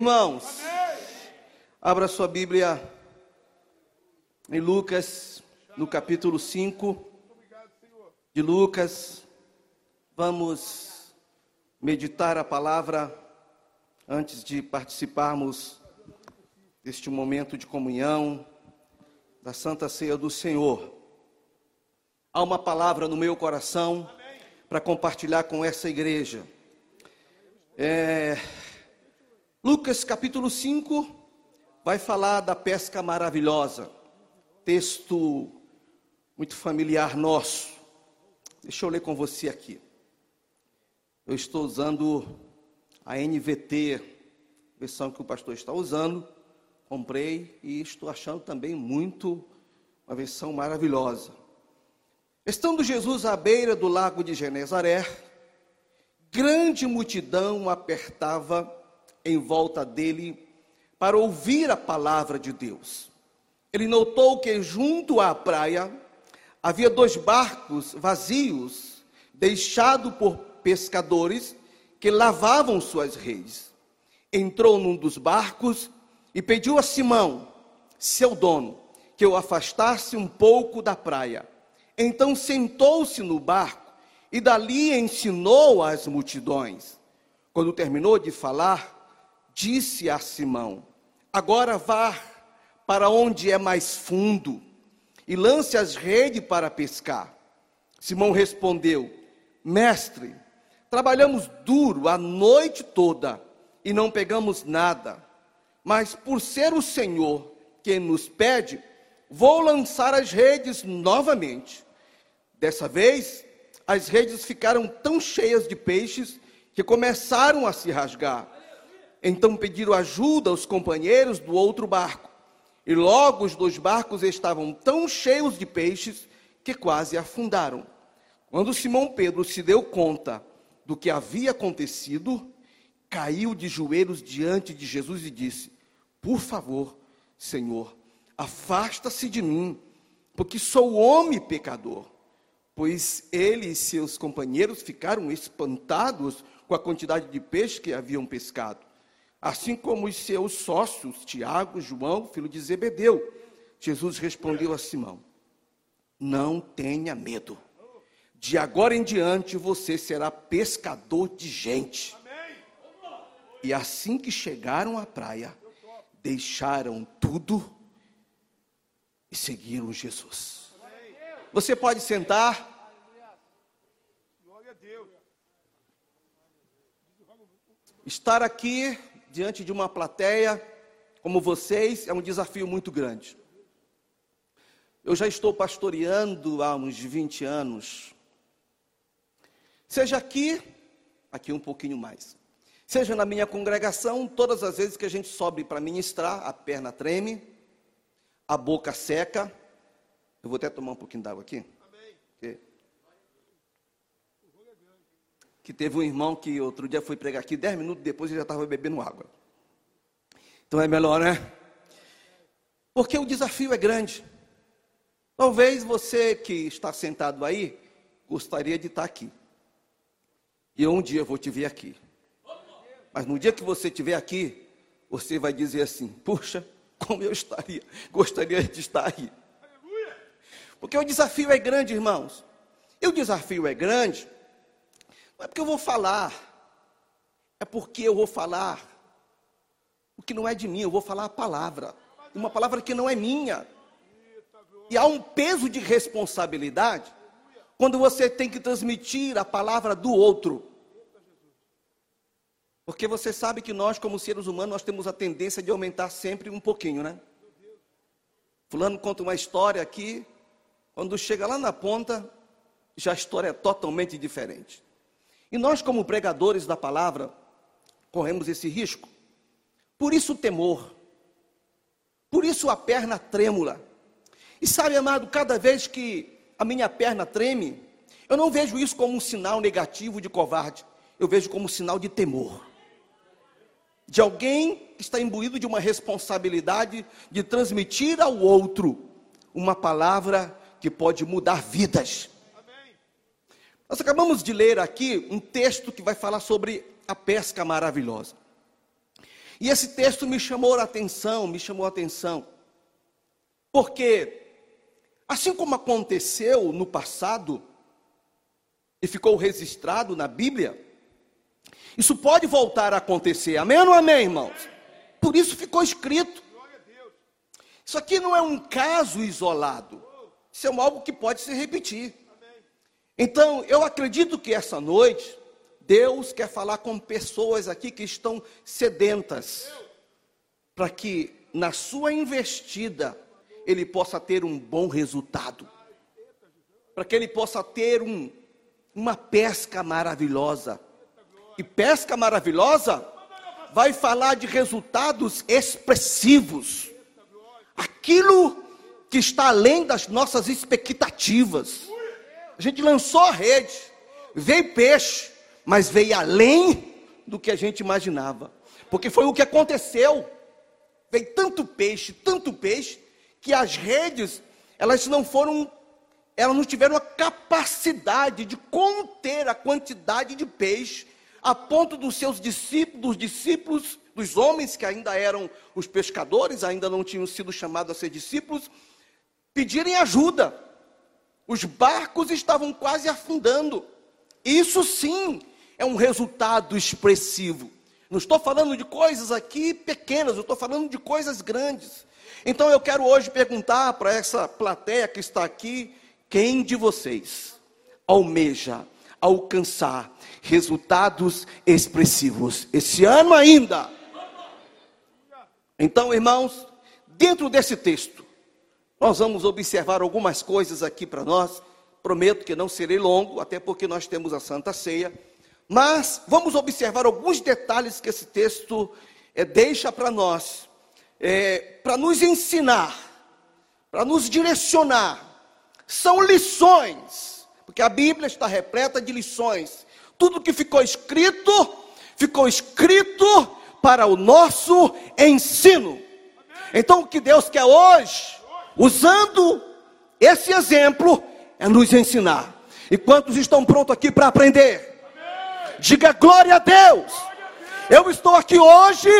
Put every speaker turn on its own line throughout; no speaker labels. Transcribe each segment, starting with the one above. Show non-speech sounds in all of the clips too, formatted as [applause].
Irmãos, abra sua Bíblia em Lucas, no capítulo 5 de Lucas. Vamos meditar a palavra antes de participarmos deste momento de comunhão da Santa Ceia do Senhor. Há uma palavra no meu coração para compartilhar com essa igreja. É, Lucas capítulo 5 vai falar da pesca maravilhosa. Texto muito familiar nosso. Deixa eu ler com você aqui. Eu estou usando a NVT, versão que o pastor está usando. Comprei e estou achando também muito uma versão maravilhosa. Estando Jesus à beira do lago de Genezaré, grande multidão apertava em volta dele para ouvir a palavra de Deus. Ele notou que junto à praia havia dois barcos vazios, deixados por pescadores que lavavam suas redes. Entrou num dos barcos e pediu a Simão, seu dono, que o afastasse um pouco da praia. Então sentou-se no barco e dali ensinou às multidões. Quando terminou de falar, disse a Simão: Agora vá para onde é mais fundo e lance as redes para pescar. Simão respondeu: Mestre, trabalhamos duro a noite toda e não pegamos nada. Mas por ser o Senhor quem nos pede, vou lançar as redes novamente. Dessa vez, as redes ficaram tão cheias de peixes que começaram a se rasgar. Então pediram ajuda aos companheiros do outro barco. E logo os dois barcos estavam tão cheios de peixes que quase afundaram. Quando Simão Pedro se deu conta do que havia acontecido, caiu de joelhos diante de Jesus e disse: Por favor, Senhor, afasta-se de mim, porque sou homem pecador. Pois ele e seus companheiros ficaram espantados com a quantidade de peixe que haviam pescado assim como os seus sócios, Tiago, João, filho de Zebedeu. Jesus respondeu a Simão: Não tenha medo. De agora em diante você será pescador de gente. E assim que chegaram à praia, deixaram tudo e seguiram Jesus. Você pode sentar. Estar aqui diante de uma plateia como vocês é um desafio muito grande. Eu já estou pastoreando há uns 20 anos. Seja aqui, aqui um pouquinho mais. Seja na minha congregação, todas as vezes que a gente sobe para ministrar, a perna treme, a boca seca. Eu vou até tomar um pouquinho d'água aqui. Amém que teve um irmão que outro dia foi pregar aqui, dez minutos depois ele já estava bebendo água. Então é melhor, né? Porque o desafio é grande. Talvez você que está sentado aí gostaria de estar aqui. E um dia eu vou te ver aqui. Mas no dia que você estiver aqui, você vai dizer assim: Puxa, como eu estaria, gostaria de estar aí. Porque o desafio é grande, irmãos. E o desafio é grande não é porque eu vou falar, é porque eu vou falar o que não é de mim, eu vou falar a palavra, uma palavra que não é minha. E há um peso de responsabilidade quando você tem que transmitir a palavra do outro. Porque você sabe que nós, como seres humanos, nós temos a tendência de aumentar sempre um pouquinho, né? Fulano conta uma história aqui, quando chega lá na ponta, já a história é totalmente diferente. E nós, como pregadores da palavra, corremos esse risco. Por isso o temor. Por isso a perna trêmula. E sabe, amado, cada vez que a minha perna treme, eu não vejo isso como um sinal negativo de covarde. Eu vejo como um sinal de temor. De alguém que está imbuído de uma responsabilidade de transmitir ao outro uma palavra que pode mudar vidas. Nós acabamos de ler aqui um texto que vai falar sobre a pesca maravilhosa. E esse texto me chamou a atenção, me chamou a atenção. Porque, assim como aconteceu no passado, e ficou registrado na Bíblia, isso pode voltar a acontecer. Amém ou não amém, irmãos? Por isso ficou escrito. Isso aqui não é um caso isolado. Isso é algo que pode se repetir. Então, eu acredito que essa noite, Deus quer falar com pessoas aqui que estão sedentas, para que na sua investida ele possa ter um bom resultado, para que ele possa ter um, uma pesca maravilhosa. E pesca maravilhosa vai falar de resultados expressivos, aquilo que está além das nossas expectativas. A gente lançou a rede, veio peixe, mas veio além do que a gente imaginava, porque foi o que aconteceu. Veio tanto peixe, tanto peixe, que as redes, elas não foram, elas não tiveram a capacidade de conter a quantidade de peixe, a ponto dos seus discípulos, dos discípulos, dos homens que ainda eram os pescadores, ainda não tinham sido chamados a ser discípulos, pedirem ajuda. Os barcos estavam quase afundando. Isso sim é um resultado expressivo. Não estou falando de coisas aqui pequenas, eu estou falando de coisas grandes. Então eu quero hoje perguntar para essa plateia que está aqui: quem de vocês almeja alcançar resultados expressivos esse ano ainda? Então, irmãos, dentro desse texto, nós vamos observar algumas coisas aqui para nós. Prometo que não serei longo, até porque nós temos a Santa Ceia. Mas vamos observar alguns detalhes que esse texto é, deixa para nós, é, para nos ensinar, para nos direcionar. São lições, porque a Bíblia está repleta de lições. Tudo que ficou escrito, ficou escrito para o nosso ensino. Então, o que Deus quer hoje usando esse exemplo, é nos ensinar. E quantos estão prontos aqui para aprender? Diga glória a Deus. Eu estou aqui hoje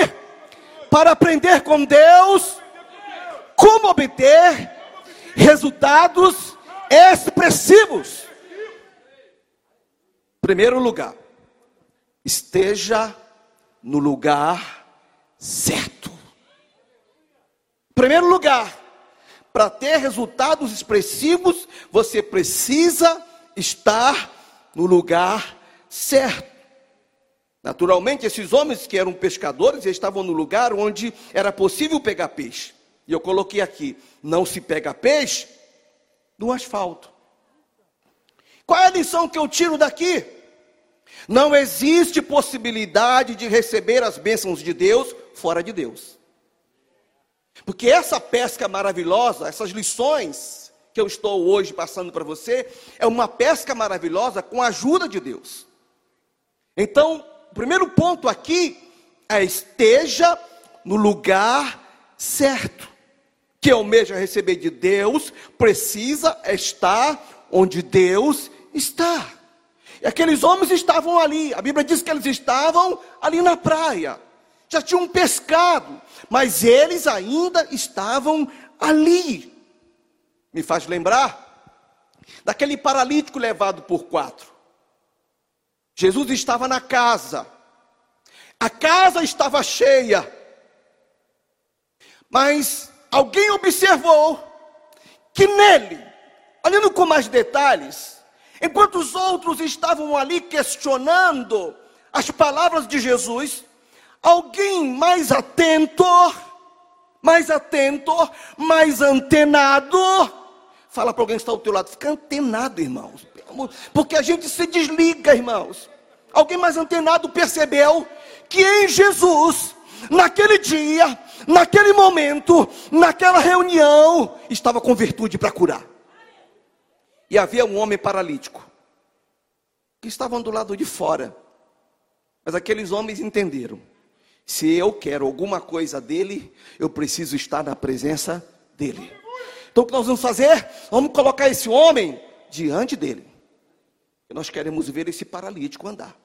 para aprender com Deus como obter resultados expressivos. Primeiro lugar, esteja no lugar certo. Primeiro lugar, para ter resultados expressivos, você precisa estar no lugar certo. Naturalmente, esses homens que eram pescadores estavam no lugar onde era possível pegar peixe. E eu coloquei aqui: não se pega peixe no asfalto. Qual é a lição que eu tiro daqui? Não existe possibilidade de receber as bênçãos de Deus fora de Deus. Porque essa pesca maravilhosa, essas lições que eu estou hoje passando para você, é uma pesca maravilhosa com a ajuda de Deus. Então, o primeiro ponto aqui é esteja no lugar certo. Que almeja receber de Deus, precisa estar onde Deus está. E aqueles homens estavam ali, a Bíblia diz que eles estavam ali na praia já tinham pescado, mas eles ainda estavam ali. Me faz lembrar daquele paralítico levado por quatro. Jesus estava na casa, a casa estava cheia, mas alguém observou que nele, olhando com mais detalhes, enquanto os outros estavam ali questionando as palavras de Jesus, Alguém mais atento, mais atento, mais antenado. Fala para alguém que está ao teu lado, fica antenado, irmãos. Porque a gente se desliga, irmãos. Alguém mais antenado percebeu que em Jesus, naquele dia, naquele momento, naquela reunião, estava com virtude para curar. E havia um homem paralítico que estavam do lado de fora. Mas aqueles homens entenderam se eu quero alguma coisa dele, eu preciso estar na presença dele. Então o que nós vamos fazer? Vamos colocar esse homem diante dele. E nós queremos ver esse paralítico andar.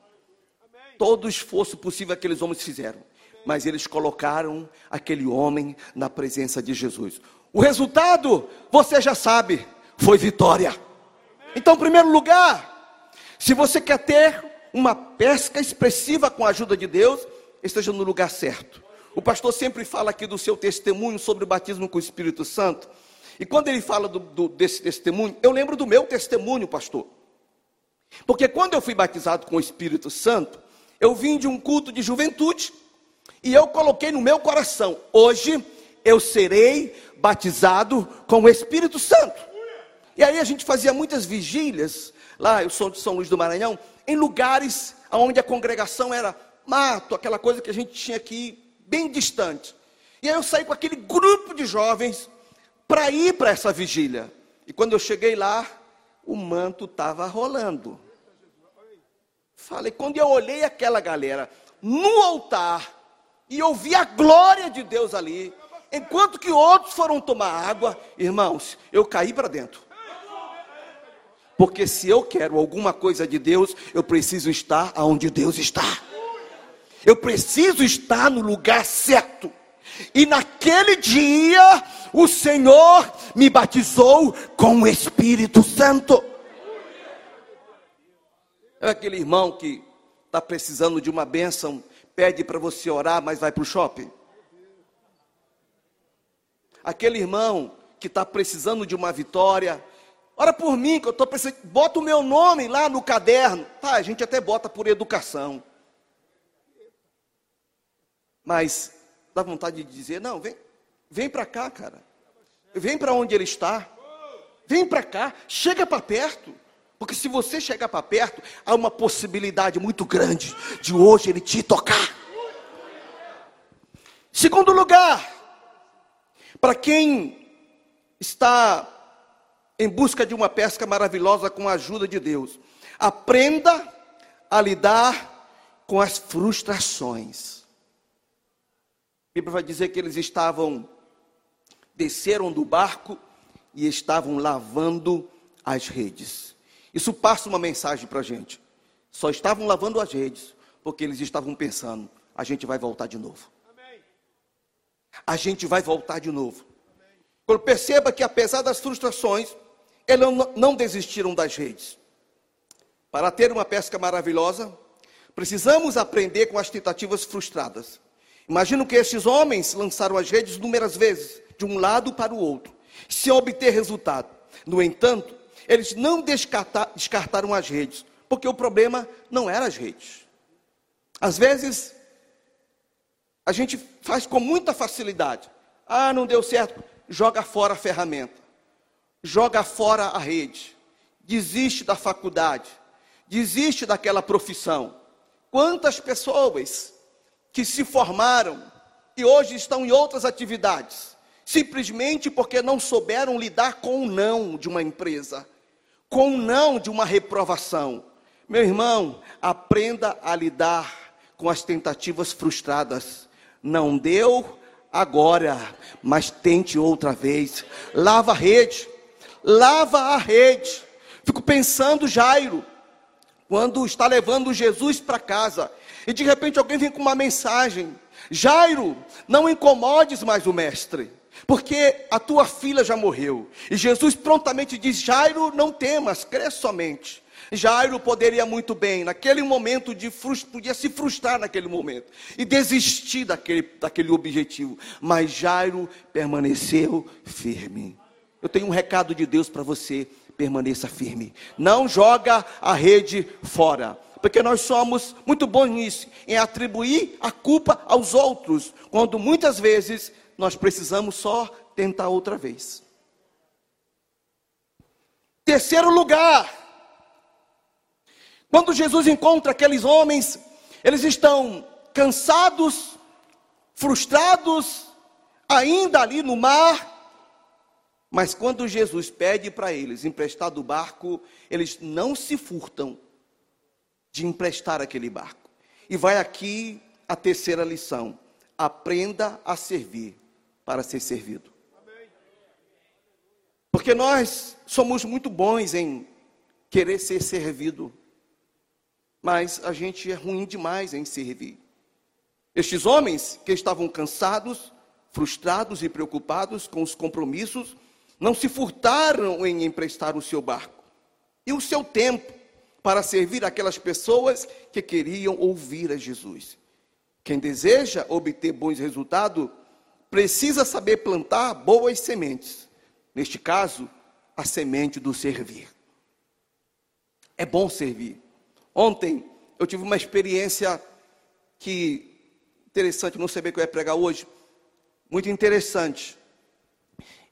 Todo o esforço possível aqueles homens fizeram. mas eles colocaram aquele homem na presença de Jesus. O resultado, você já sabe, foi vitória. Então, em primeiro lugar, se você quer ter uma pesca expressiva com a ajuda de Deus, esteja no lugar certo. O pastor sempre fala aqui do seu testemunho sobre o batismo com o Espírito Santo. E quando ele fala do, do, desse testemunho, eu lembro do meu testemunho, pastor. Porque quando eu fui batizado com o Espírito Santo, eu vim de um culto de juventude e eu coloquei no meu coração: hoje eu serei batizado com o Espírito Santo. E aí a gente fazia muitas vigílias, lá eu sou de São Luís do Maranhão, em lugares onde a congregação era mato, aquela coisa que a gente tinha que bem distante. E aí eu saí com aquele grupo de jovens para ir para essa vigília. E quando eu cheguei lá, o manto estava rolando. Falei, quando eu olhei aquela galera no altar e ouvi a glória de Deus ali, enquanto que outros foram tomar água, irmãos, eu caí para dentro. Porque se eu quero alguma coisa de Deus, eu preciso estar aonde Deus está. Eu preciso estar no lugar certo. E naquele dia, o Senhor me batizou com o Espírito Santo. É aquele irmão que está precisando de uma bênção, pede para você orar, mas vai para o shopping. Aquele irmão que está precisando de uma vitória, ora por mim, que eu estou precisando, bota o meu nome lá no caderno. Tá, a gente até bota por educação. Mas dá vontade de dizer: não, vem, vem para cá, cara. Vem para onde ele está. Vem para cá, chega para perto. Porque se você chegar para perto, há uma possibilidade muito grande de hoje ele te tocar. Segundo lugar, para quem está em busca de uma pesca maravilhosa com a ajuda de Deus, aprenda a lidar com as frustrações. Bíblia vai dizer que eles estavam, desceram do barco e estavam lavando as redes. Isso passa uma mensagem para a gente. Só estavam lavando as redes, porque eles estavam pensando: a gente vai voltar de novo. A gente vai voltar de novo. Quando perceba que, apesar das frustrações, eles não desistiram das redes. Para ter uma pesca maravilhosa, precisamos aprender com as tentativas frustradas. Imagino que estes homens lançaram as redes inúmeras vezes, de um lado para o outro, sem obter resultado. No entanto, eles não descartaram as redes, porque o problema não era as redes. Às vezes, a gente faz com muita facilidade. Ah, não deu certo, joga fora a ferramenta, joga fora a rede, desiste da faculdade, desiste daquela profissão. Quantas pessoas que se formaram e hoje estão em outras atividades, simplesmente porque não souberam lidar com o não de uma empresa, com o não de uma reprovação. Meu irmão, aprenda a lidar com as tentativas frustradas. Não deu agora, mas tente outra vez. Lava a rede, lava a rede. Fico pensando, Jairo, quando está levando Jesus para casa, e de repente alguém vem com uma mensagem: Jairo, não incomodes mais o mestre, porque a tua filha já morreu. E Jesus prontamente diz: Jairo, não temas, crê somente. Jairo poderia muito bem, naquele momento, de podia se frustrar naquele momento e desistir daquele, daquele objetivo, mas Jairo permaneceu firme. Eu tenho um recado de Deus para você: permaneça firme, não joga a rede fora porque nós somos muito bons nisso, em atribuir a culpa aos outros, quando muitas vezes nós precisamos só tentar outra vez. Terceiro lugar, quando Jesus encontra aqueles homens, eles estão cansados, frustrados, ainda ali no mar, mas quando Jesus pede para eles emprestar do barco, eles não se furtam, de emprestar aquele barco. E vai aqui a terceira lição: aprenda a servir para ser servido. Porque nós somos muito bons em querer ser servido, mas a gente é ruim demais em servir. Estes homens que estavam cansados, frustrados e preocupados com os compromissos, não se furtaram em emprestar o seu barco e o seu tempo para servir aquelas pessoas que queriam ouvir a Jesus. Quem deseja obter bons resultados precisa saber plantar boas sementes. Neste caso, a semente do servir. É bom servir. Ontem eu tive uma experiência que interessante, não sabia que eu ia pregar hoje. Muito interessante.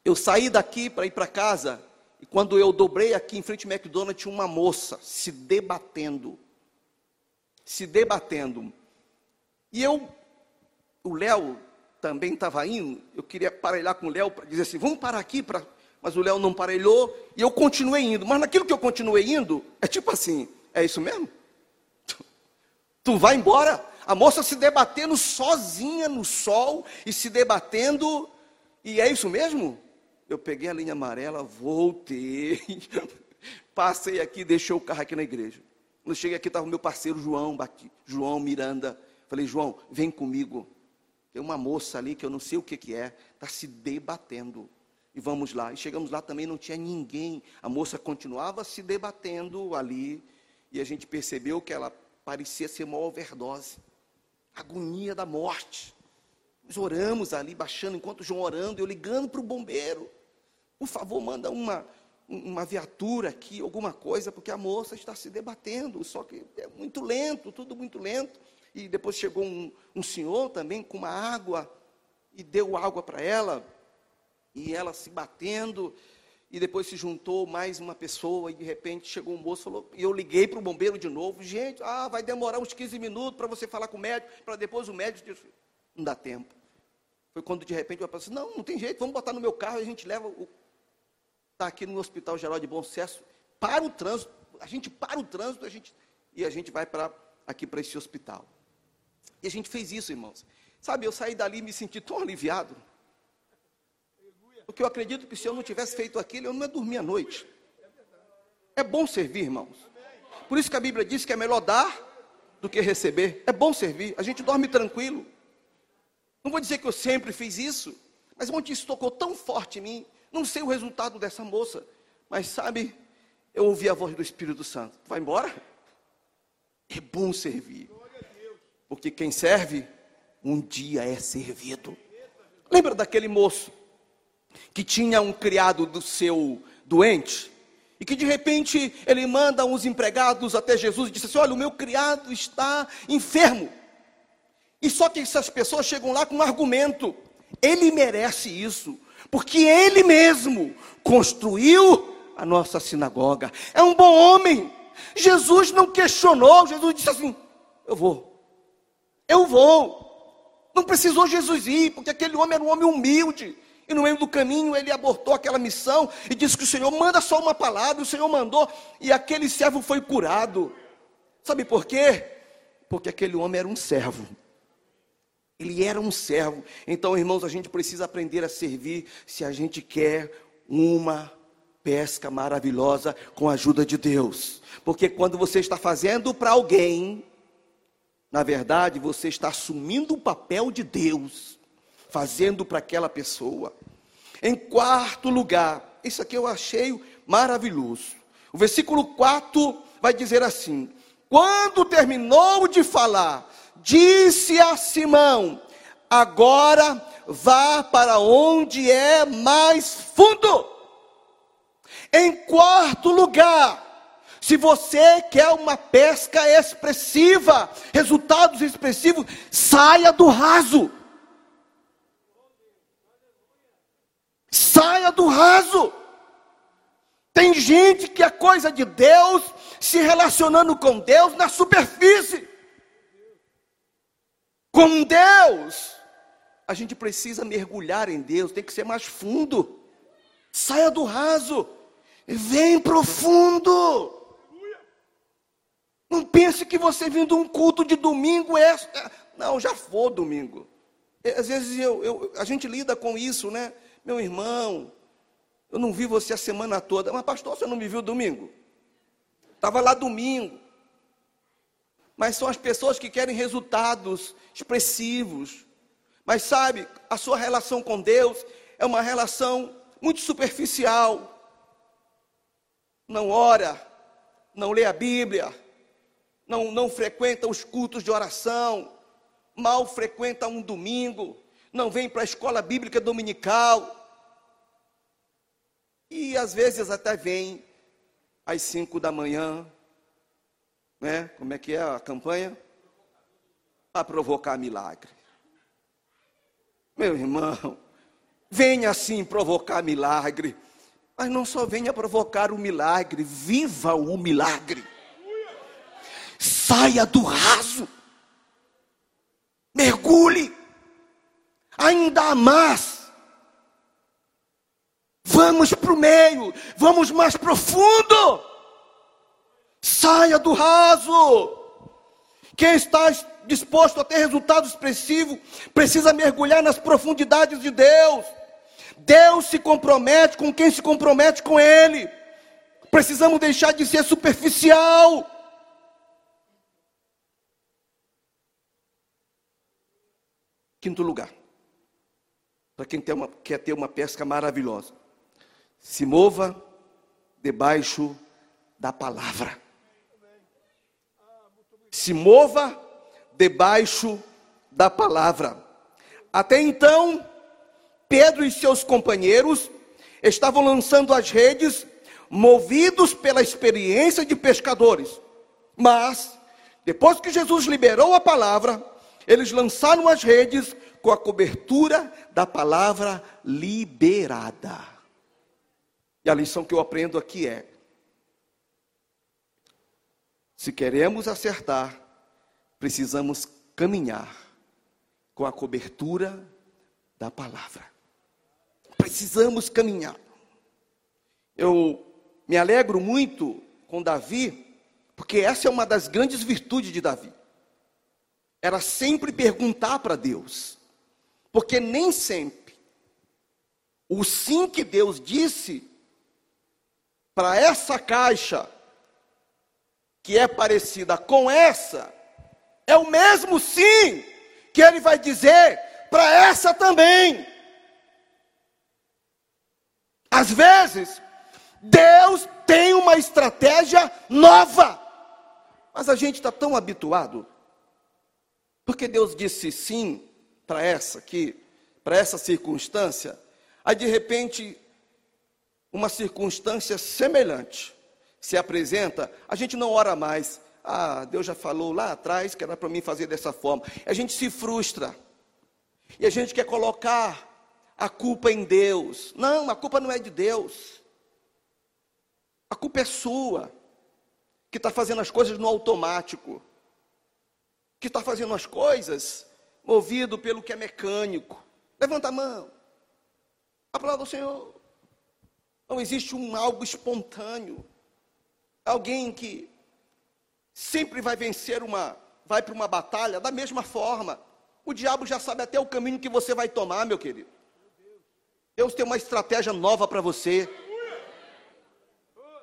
Eu saí daqui para ir para casa e quando eu dobrei aqui em frente ao McDonald's tinha uma moça se debatendo. Se debatendo. E eu, o Léo também estava indo, eu queria parelhar com o Léo para dizer assim, vamos parar aqui para mas o Léo não parelhou e eu continuei indo. Mas naquilo que eu continuei indo, é tipo assim: é isso mesmo? Tu vai embora? A moça se debatendo sozinha no sol e se debatendo, e é isso mesmo? Eu peguei a linha amarela, voltei, [laughs] passei aqui, deixei o carro aqui na igreja. Quando cheguei aqui, estava o meu parceiro João, João Miranda. Falei, João, vem comigo. Tem uma moça ali que eu não sei o que, que é, está se debatendo. E vamos lá. E chegamos lá também não tinha ninguém. A moça continuava se debatendo ali. E a gente percebeu que ela parecia ser uma overdose. Agonia da morte. Nós oramos ali, baixando, enquanto João orando, eu ligando para o bombeiro. Por favor, manda uma, uma viatura aqui, alguma coisa, porque a moça está se debatendo. Só que é muito lento, tudo muito lento. E depois chegou um, um senhor também com uma água e deu água para ela e ela se batendo, e depois se juntou mais uma pessoa, e de repente chegou um moço falou, e eu liguei para o bombeiro de novo, gente, ah, vai demorar uns 15 minutos para você falar com o médico, para depois o médico não dá tempo. Foi quando de repente eu falei assim, não, não tem jeito, vamos botar no meu carro, a gente leva, está aqui no Hospital Geral de Bom Sucesso, para o trânsito, a gente para o trânsito, a gente, e a gente vai para aqui para esse hospital. E a gente fez isso, irmãos. Sabe, eu saí dali e me senti tão aliviado. Porque eu acredito que se eu não tivesse feito aquilo, eu não ia dormir à noite. É bom servir, irmãos. Por isso que a Bíblia diz que é melhor dar do que receber. É bom servir. A gente dorme tranquilo. Não vou dizer que eu sempre fiz isso, mas ontem isso tocou tão forte em mim. Não sei o resultado dessa moça, mas sabe, eu ouvi a voz do Espírito Santo. Vai embora? É bom servir. Porque quem serve, um dia é servido. Lembra daquele moço que tinha um criado do seu doente, e que de repente ele manda uns empregados até Jesus e disse assim: Olha, o meu criado está enfermo. E só que essas pessoas chegam lá com um argumento: ele merece isso, porque ele mesmo construiu a nossa sinagoga. É um bom homem. Jesus não questionou, Jesus disse assim: Eu vou, eu vou. Não precisou Jesus ir, porque aquele homem era um homem humilde. E no meio do caminho ele abortou aquela missão e disse que o Senhor manda só uma palavra, o Senhor mandou e aquele servo foi curado. Sabe por quê? Porque aquele homem era um servo. Ele era um servo. Então, irmãos, a gente precisa aprender a servir se a gente quer uma pesca maravilhosa com a ajuda de Deus. Porque quando você está fazendo para alguém, na verdade, você está assumindo o papel de Deus fazendo para aquela pessoa. Em quarto lugar, isso aqui eu achei maravilhoso. O versículo 4 vai dizer assim: Quando terminou de falar, disse a Simão: Agora vá para onde é mais fundo. Em quarto lugar, se você quer uma pesca expressiva, resultados expressivos, saia do raso. Saia do raso. Tem gente que é coisa de Deus se relacionando com Deus na superfície. Com Deus, a gente precisa mergulhar em Deus, tem que ser mais fundo. Saia do raso, vem profundo. Não pense que você vindo um culto de domingo é. Não, já foi domingo. Às vezes eu, eu, a gente lida com isso, né? Meu irmão, eu não vi você a semana toda. Mas, pastor, você não me viu domingo? Estava lá domingo. Mas são as pessoas que querem resultados expressivos. Mas sabe, a sua relação com Deus é uma relação muito superficial. Não ora, não lê a Bíblia, não, não frequenta os cultos de oração, mal frequenta um domingo, não vem para a escola bíblica dominical. E às vezes até vem às cinco da manhã, né? Como é que é a campanha? Para provocar milagre. Meu irmão, venha assim provocar milagre, mas não só venha provocar o milagre, viva o milagre. Saia do raso, mergulhe, ainda mais. Vamos para o meio, vamos mais profundo. Saia do raso. Quem está disposto a ter resultado expressivo precisa mergulhar nas profundidades de Deus. Deus se compromete com quem se compromete com Ele. Precisamos deixar de ser superficial. Quinto lugar, para quem uma, quer ter uma pesca maravilhosa, se mova debaixo da palavra. Se mova debaixo da palavra. Até então, Pedro e seus companheiros estavam lançando as redes, movidos pela experiência de pescadores. Mas, depois que Jesus liberou a palavra, eles lançaram as redes com a cobertura da palavra liberada. E a lição que eu aprendo aqui é: se queremos acertar, precisamos caminhar com a cobertura da palavra precisamos caminhar. Eu me alegro muito com Davi, porque essa é uma das grandes virtudes de Davi. Era sempre perguntar para Deus, porque nem sempre o sim que Deus disse para essa caixa, que é parecida com essa, é o mesmo sim que ele vai dizer para essa também. Às vezes, Deus tem uma estratégia nova, mas a gente está tão habituado, porque Deus disse sim para essa aqui, para essa circunstância, aí de repente, uma circunstância semelhante se apresenta, a gente não ora mais. Ah, Deus já falou lá atrás que era para mim fazer dessa forma. A gente se frustra. E a gente quer colocar a culpa em Deus. Não, a culpa não é de Deus. A culpa é sua, que está fazendo as coisas no automático, que está fazendo as coisas movido pelo que é mecânico. Levanta a mão. A palavra do Senhor. Não existe um algo espontâneo. Alguém que sempre vai vencer uma, vai para uma batalha da mesma forma. O diabo já sabe até o caminho que você vai tomar, meu querido. Deus tem uma estratégia nova para você.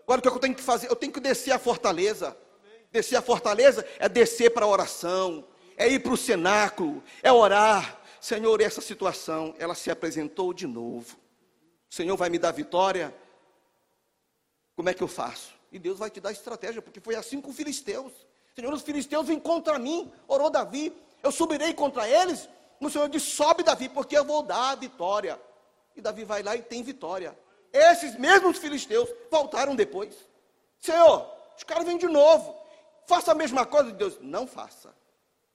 Agora o que eu tenho que fazer? Eu tenho que descer a fortaleza. Descer a fortaleza é descer para a oração, é ir para o cenáculo, é orar. Senhor, essa situação, ela se apresentou de novo. O Senhor vai me dar vitória. Como é que eu faço? E Deus vai te dar estratégia, porque foi assim com os filisteus. Senhor, os filisteus vêm contra mim, orou Davi. Eu subirei contra eles. O Senhor disse: sobe, Davi, porque eu vou dar a vitória. E Davi vai lá e tem vitória. Esses mesmos filisteus voltaram depois. Senhor, os caras vêm de novo. Faça a mesma coisa. Deus, não faça.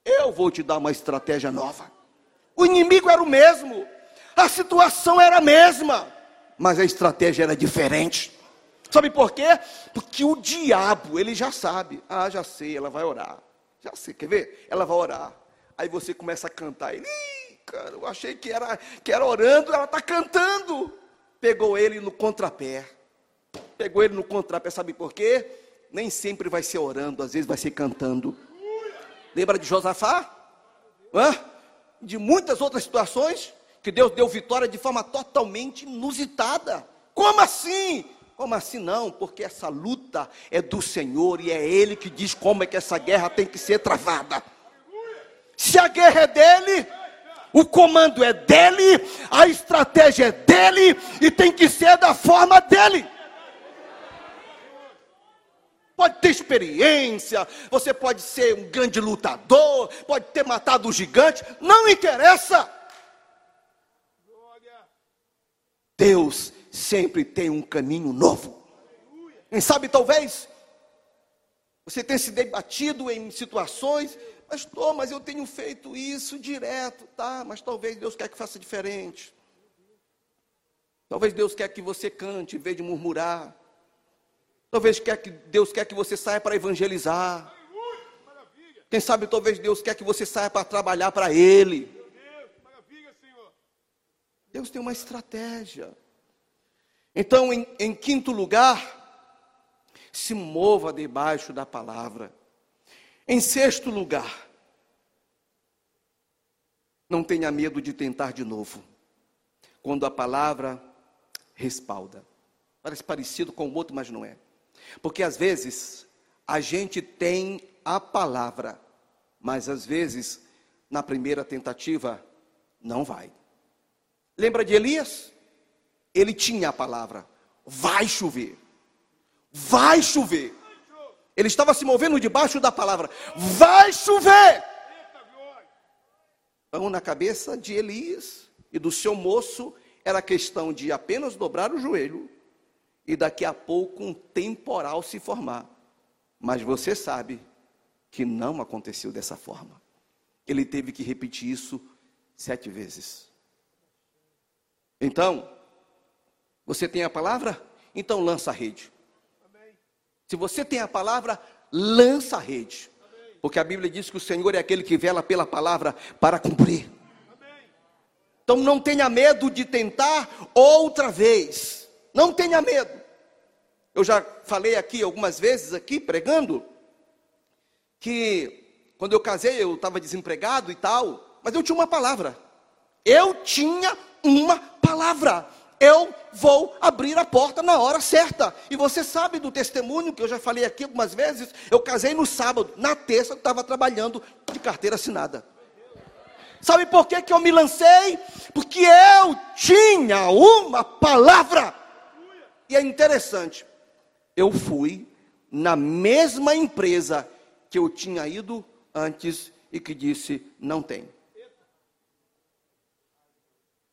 Eu vou te dar uma estratégia nova. O inimigo era o mesmo. A situação era a mesma. Mas a estratégia era diferente. Sabe por quê? Porque o diabo, ele já sabe. Ah, já sei, ela vai orar. Já sei, quer ver? Ela vai orar. Aí você começa a cantar. Ele, cara, eu achei que era, que era orando, ela está cantando. Pegou ele no contrapé. Pegou ele no contrapé, sabe por quê? Nem sempre vai ser orando, às vezes vai ser cantando. Lembra de Josafá? Hã? De muitas outras situações que Deus deu vitória de forma totalmente inusitada. Como assim? Como assim não? Porque essa luta é do Senhor e é Ele que diz como é que essa guerra tem que ser travada. Se a guerra é dele, o comando é dele, a estratégia é dele e tem que ser da forma dele. Pode ter experiência, você pode ser um grande lutador, pode ter matado um gigante, não interessa. Deus sempre tem um caminho novo. Quem sabe, talvez, você tenha se debatido em situações, pastor, mas eu tenho feito isso direto, tá? Mas talvez Deus quer que faça diferente. Talvez Deus quer que você cante em vez de murmurar. Talvez quer que Deus quer que você saia para evangelizar. Quem sabe talvez Deus quer que você saia para trabalhar para Ele. Deus tem uma estratégia. Então, em, em quinto lugar, se mova debaixo da palavra. Em sexto lugar, não tenha medo de tentar de novo, quando a palavra respalda. Parece parecido com o outro, mas não é. Porque às vezes a gente tem a palavra, mas às vezes na primeira tentativa não vai. Lembra de Elias? Ele tinha a palavra: vai chover, vai chover. Ele estava se movendo debaixo da palavra: vai chover. Então, na cabeça de Elias e do seu moço, era questão de apenas dobrar o joelho e daqui a pouco um temporal se formar. Mas você sabe que não aconteceu dessa forma. Ele teve que repetir isso sete vezes. Então, você tem a palavra? Então lança a rede. Se você tem a palavra, lança a rede. Porque a Bíblia diz que o Senhor é aquele que vela pela palavra para cumprir. Então não tenha medo de tentar outra vez. Não tenha medo. Eu já falei aqui algumas vezes aqui pregando que quando eu casei eu estava desempregado e tal, mas eu tinha uma palavra. Eu tinha uma palavra. Eu vou abrir a porta na hora certa. E você sabe do testemunho que eu já falei aqui algumas vezes. Eu casei no sábado, na terça eu estava trabalhando de carteira assinada. Sabe por que, que eu me lancei? Porque eu tinha uma palavra. E é interessante, eu fui na mesma empresa que eu tinha ido antes e que disse: não tem.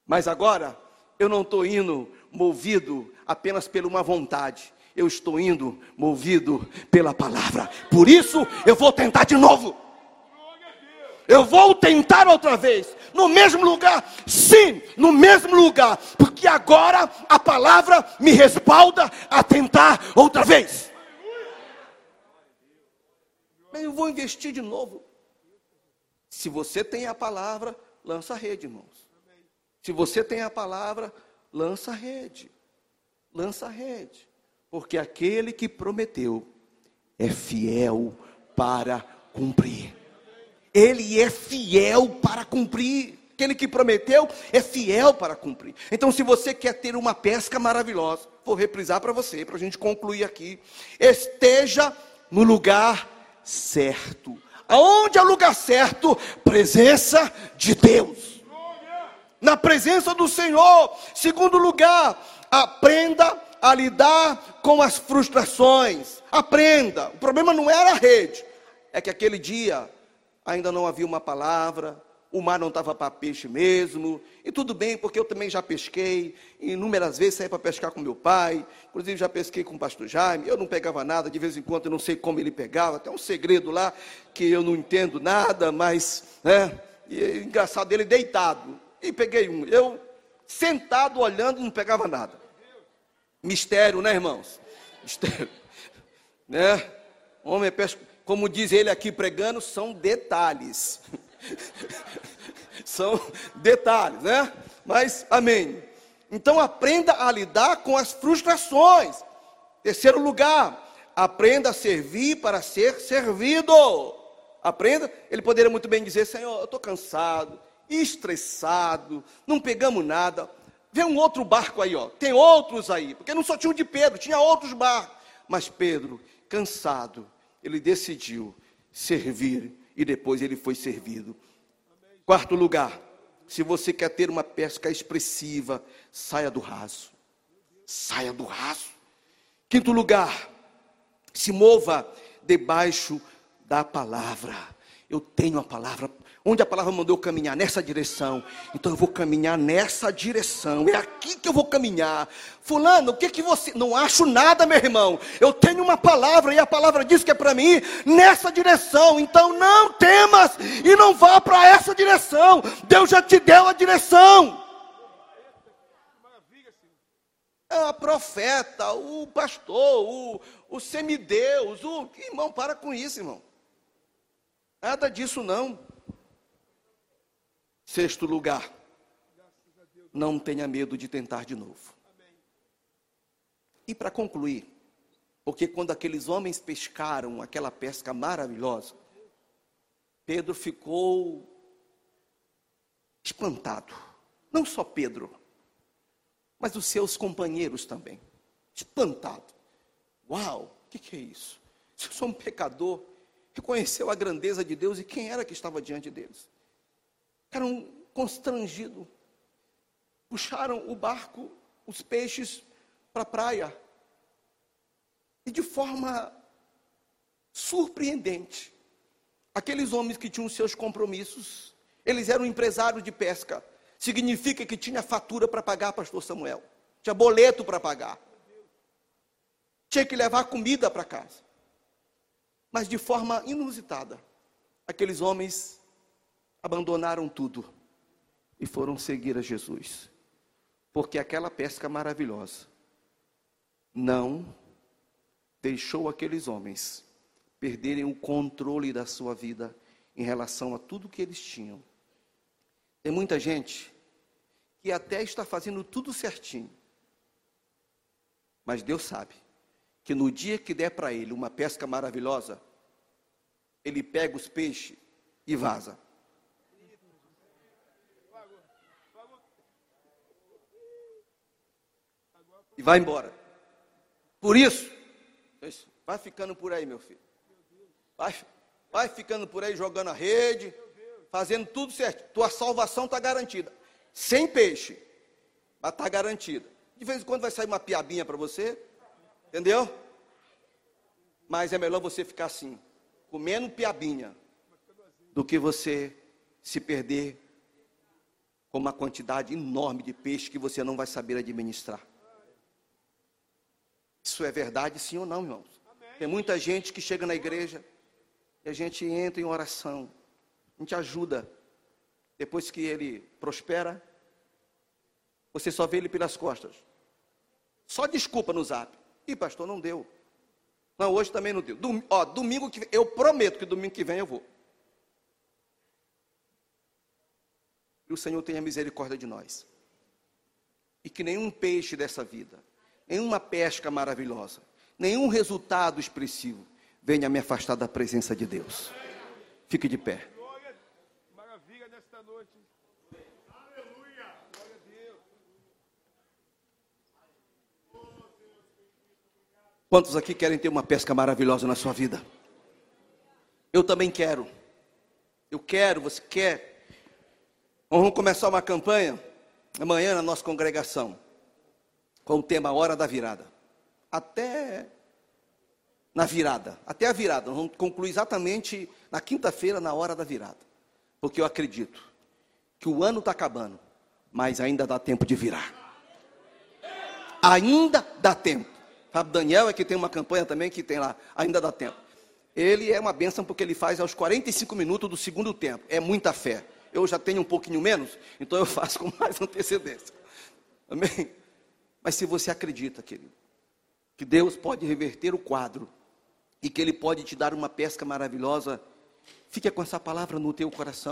Mas agora, eu não estou indo movido apenas por uma vontade, eu estou indo movido pela palavra. Por isso, eu vou tentar de novo. Eu vou tentar outra vez, no mesmo lugar, sim, no mesmo lugar, porque agora a palavra me respalda a tentar outra vez. Eu vou investir de novo. Se você tem a palavra, lança a rede, irmãos. Se você tem a palavra, lança a rede. Lança a rede. Porque aquele que prometeu é fiel para cumprir. Ele é fiel para cumprir. Aquele que prometeu é fiel para cumprir. Então, se você quer ter uma pesca maravilhosa, vou reprisar para você, para a gente concluir aqui. Esteja no lugar certo. Aonde é o lugar certo? Presença de Deus na presença do Senhor. Segundo lugar, aprenda a lidar com as frustrações. Aprenda. O problema não era a rede, é que aquele dia ainda não havia uma palavra, o mar não estava para peixe mesmo, e tudo bem, porque eu também já pesquei, inúmeras vezes saí para pescar com meu pai, inclusive já pesquei com o pastor Jaime, eu não pegava nada, de vez em quando eu não sei como ele pegava, tem um segredo lá que eu não entendo nada, mas, né, e, é engraçado, ele deitado, e peguei um. Eu, sentado, olhando, não pegava nada. Mistério, né, irmãos? Mistério. Né? Homem, é como diz ele aqui pregando, são detalhes. [laughs] são detalhes, né? Mas, amém. Então, aprenda a lidar com as frustrações. Terceiro lugar, aprenda a servir para ser servido. Aprenda. Ele poderia muito bem dizer: Senhor, eu estou cansado, estressado, não pegamos nada. vê um outro barco aí, ó. Tem outros aí, porque não só tinha o de Pedro, tinha outros barcos. Mas Pedro, cansado, ele decidiu servir e depois ele foi servido. Quarto lugar, se você quer ter uma pesca expressiva, saia do raso. Saia do raso. Quinto lugar, se mova debaixo da palavra. Eu tenho a palavra Onde a palavra mandou eu caminhar nessa direção, então eu vou caminhar nessa direção. É aqui que eu vou caminhar. Fulano, o que que você? Não acho nada, meu irmão. Eu tenho uma palavra e a palavra diz que é para mim nessa direção. Então não temas e não vá para essa direção. Deus já te deu a direção. É a profeta, o pastor, o, o semideus, o irmão, para com isso, irmão. Nada disso não. Sexto lugar, não tenha medo de tentar de novo. E para concluir, porque quando aqueles homens pescaram aquela pesca maravilhosa, Pedro ficou espantado. Não só Pedro, mas os seus companheiros também. Espantado. Uau, o que, que é isso? Se eu sou um pecador, reconheceu a grandeza de Deus e quem era que estava diante deles ficaram constrangidos. Puxaram o barco, os peixes, para a praia. E de forma surpreendente, aqueles homens que tinham seus compromissos, eles eram empresários de pesca. Significa que tinha fatura para pagar, pastor Samuel. Tinha boleto para pagar. Tinha que levar comida para casa. Mas de forma inusitada, aqueles homens abandonaram tudo e foram seguir a Jesus. Porque aquela pesca maravilhosa não deixou aqueles homens perderem o controle da sua vida em relação a tudo que eles tinham. Tem muita gente que até está fazendo tudo certinho. Mas Deus sabe que no dia que der para ele uma pesca maravilhosa, ele pega os peixes e vaza. e vai embora. Por isso, vai ficando por aí, meu filho. Vai, vai ficando por aí jogando a rede, fazendo tudo certo. Tua salvação está garantida. Sem peixe, mas está garantida. De vez em quando vai sair uma piabinha para você, entendeu? Mas é melhor você ficar assim, comendo piabinha, do que você se perder com uma quantidade enorme de peixe que você não vai saber administrar. Isso é verdade, sim ou não, irmãos? Tem muita gente que chega na igreja e a gente entra em oração, a gente ajuda. Depois que ele prospera, você só vê ele pelas costas. Só desculpa no zap. Ih, pastor, não deu. Não, hoje também não deu. Dom, ó, domingo que eu prometo que domingo que vem eu vou. E o Senhor tenha misericórdia de nós. E que nenhum peixe dessa vida nenhuma pesca maravilhosa, nenhum resultado expressivo venha me afastar da presença de Deus. Fique de pé. Maravilha nesta noite. Aleluia. Glória a Deus. Quantos aqui querem ter uma pesca maravilhosa na sua vida? Eu também quero. Eu quero, você quer. Vamos começar uma campanha amanhã na nossa congregação com o tema Hora da Virada. Até na virada, até a virada. Vamos concluir exatamente na quinta-feira, na hora da virada. Porque eu acredito que o ano está acabando, mas ainda dá tempo de virar. Ainda dá tempo. Fábio Daniel é que tem uma campanha também que tem lá, ainda dá tempo. Ele é uma bênção porque ele faz aos 45 minutos do segundo tempo. É muita fé. Eu já tenho um pouquinho menos, então eu [laughs] faço com mais antecedência. Amém? Mas se você acredita, querido, que Deus pode reverter o quadro e que Ele pode te dar uma pesca maravilhosa, fique com essa palavra no teu coração.